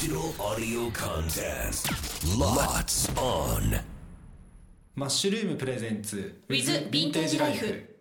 Digital audio contest. Lots on. マッシュルームプレゼンツ With Vintage Life.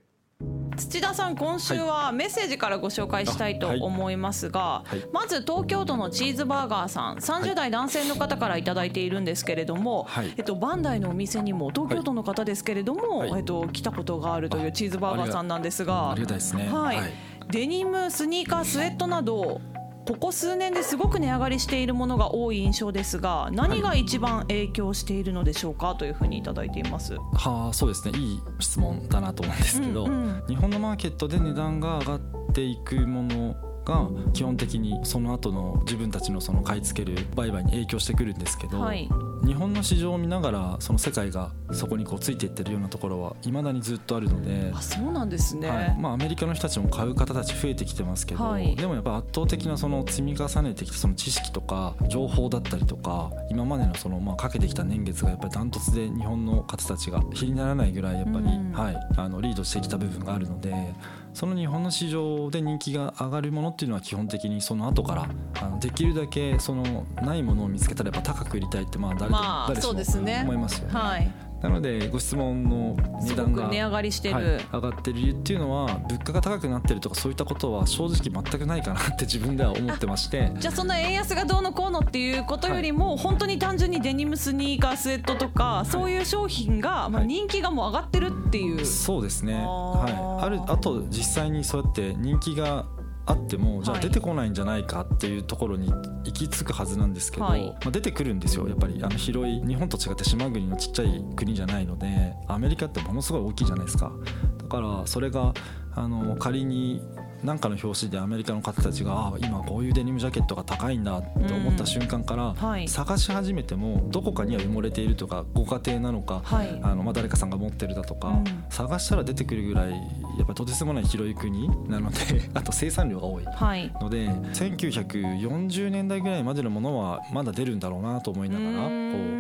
土田さん今週はメッセージからご紹介したいと思いますが、はい。まず東京都のチーズバーガーさん。30代男性の方から頂いているんですけれども、はい。えっと、バンダイのお店にも東京都の方ですけれども、はい。えっと、来たことがあるというチーズバーガーさんなんですがありがたいですね。はい。はい。デニムスニーカースウェットなどここ数年ですごく値上がりしているものが多い印象ですが何が一番影響しているのでしょうかというふうにいただいています。はあそうですね。いい質問だなと思うんですけど、うんうん。日本のマーケットで値段が上がっていくものが基本的にその後の自分たちのその買い付ける売買に影響してくるんですけど、はい日本の市場を見ながらその世界がそこにこうついていってるようなところはいまだにずっとあるのであ。そうなんですね、はい。まあ、アメリカの人たちも買う方たち増えてきてますけど、はいでもやっぱ圧倒的なその積み重ねてきたその知識とか情報だったりとか今までのそのまあかけてきた年月がやっぱりダントツで日本の方たちが比にならないぐらいやっぱり、うん。はい、あのリードしてきた部分があるのでその日本の市場で人気が上がるものっていうのは基本的にその後からあのできるだけそのないものを見つけたらやっぱ高く売りたいってまあ誰でも、まあ誰しもそうですね。思いますよね。はい。なのでご質問の値段がく値上がりしてる、はい、上がってる理由っていうのは物価が高くなってるとかそういったことは正直全くないかなって自分では思ってまして。じゃあそんな円安がどうのこうのっていうことよりも、本当に単純にデニムスニーカースウェットとか、そういう商品が、まあ、はい人気がもう上がってるっていう、そうですね。あーはい、あるあと実際にそうやって人気があってもじゃあはい出てこないんじゃないかっていうところに行き着くはずなんですけど、はい。まあ、出てくるんですよやっぱり。あの広い日本と違って島国のちっちゃい国じゃないのでアメリカってものすごい大きいじゃないですか。だからそれがあの仮に何かの表紙でアメリカの方たちがあ今こういうデニムジャケットが高いんだって思った瞬間から、はい。探し始めてもどこかには埋もれているとかご家庭なのか、はい。あのまあ、誰かさんが持ってるだとか、うん。探したら出てくるぐらいやっぱりとてつもない広い国なので あと生産量が多いはい。ので1940年代ぐらいまでのものはまだ出るんだろうなと思いながらこ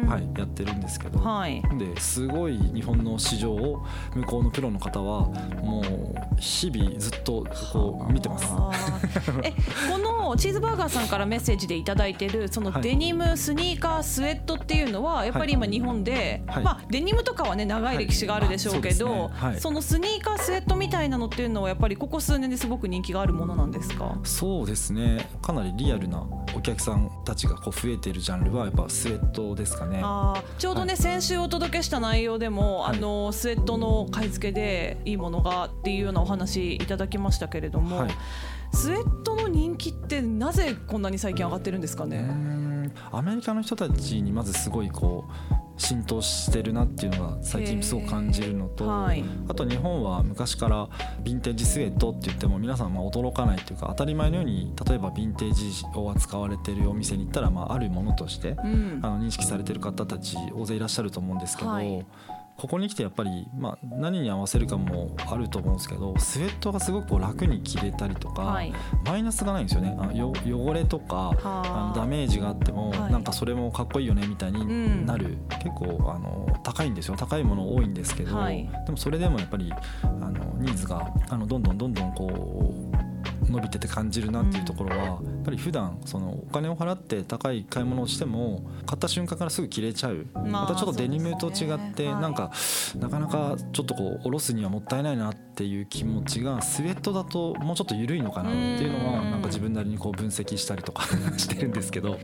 う、はい、やってるんですけど、はい。ですごい日本の市場を向こうのプロの方はもう日々ずっとこう見てます。えこのチーズバーガーさんからメッセージでいただいてるそのはい。デニムスニーカースウェットっていうのはやっぱり今日本で、はい。まあデニムとかはね長い歴史があるでしょうけど、はい。あそねはい。そのスニーカースウェットみたいなのっていうのはやっぱりここ数年ですごく人気があるものなんですか？そうですね。かなりリアルなお客さんたちがこう増えているジャンルはやっぱスウェットですかね。ちょうどね、はい。先週お届けした内容でも、はい。あのスウェットの買い付けでいいものがっていうようなお話いただきましたけれども、はい。スウェットの人気ってなぜこんなに最近上がってるんですかね？んアメリカの人たちにまずすごいこう浸透してるなっていうのが最近すごく感じるのと、はい。あと日本は昔からヴィンテージスウェットって言っても皆さんまあ驚かないというか当たり前のように例えばヴィンテージを扱われてるお店に行ったらまああるものとしてうん。あの認識されてる方たち大勢いらっしゃると思うんですけど、はいここに来てやっぱり、まあ、何に合わせるかもあると思うんですけどスウェットがすごくこう楽に着れたりとか、はい。マイナスがないんですよね。あのよ汚れとかあ。のダメージがあっても、はい。なんかそれもかっこいいよねみたいになる、結構あの高いんですよ。高いもの多いんですけど、はい。でもそれでもやっぱりあのニーズがあのどんどんどんどんこう伸びてて感じるなっていうところは、やっぱり普段そのお金を払って高い買い物をしても買った瞬間からすぐ着れちゃう、またちょっとデニムと違って、なんかなかなかちょっとこう下ろすにはもったいないなっていう気持ちがスウェットだともうちょっと緩いのかなっていうのはうん。なんか自分なりにこう分析したりとか してるんですけど。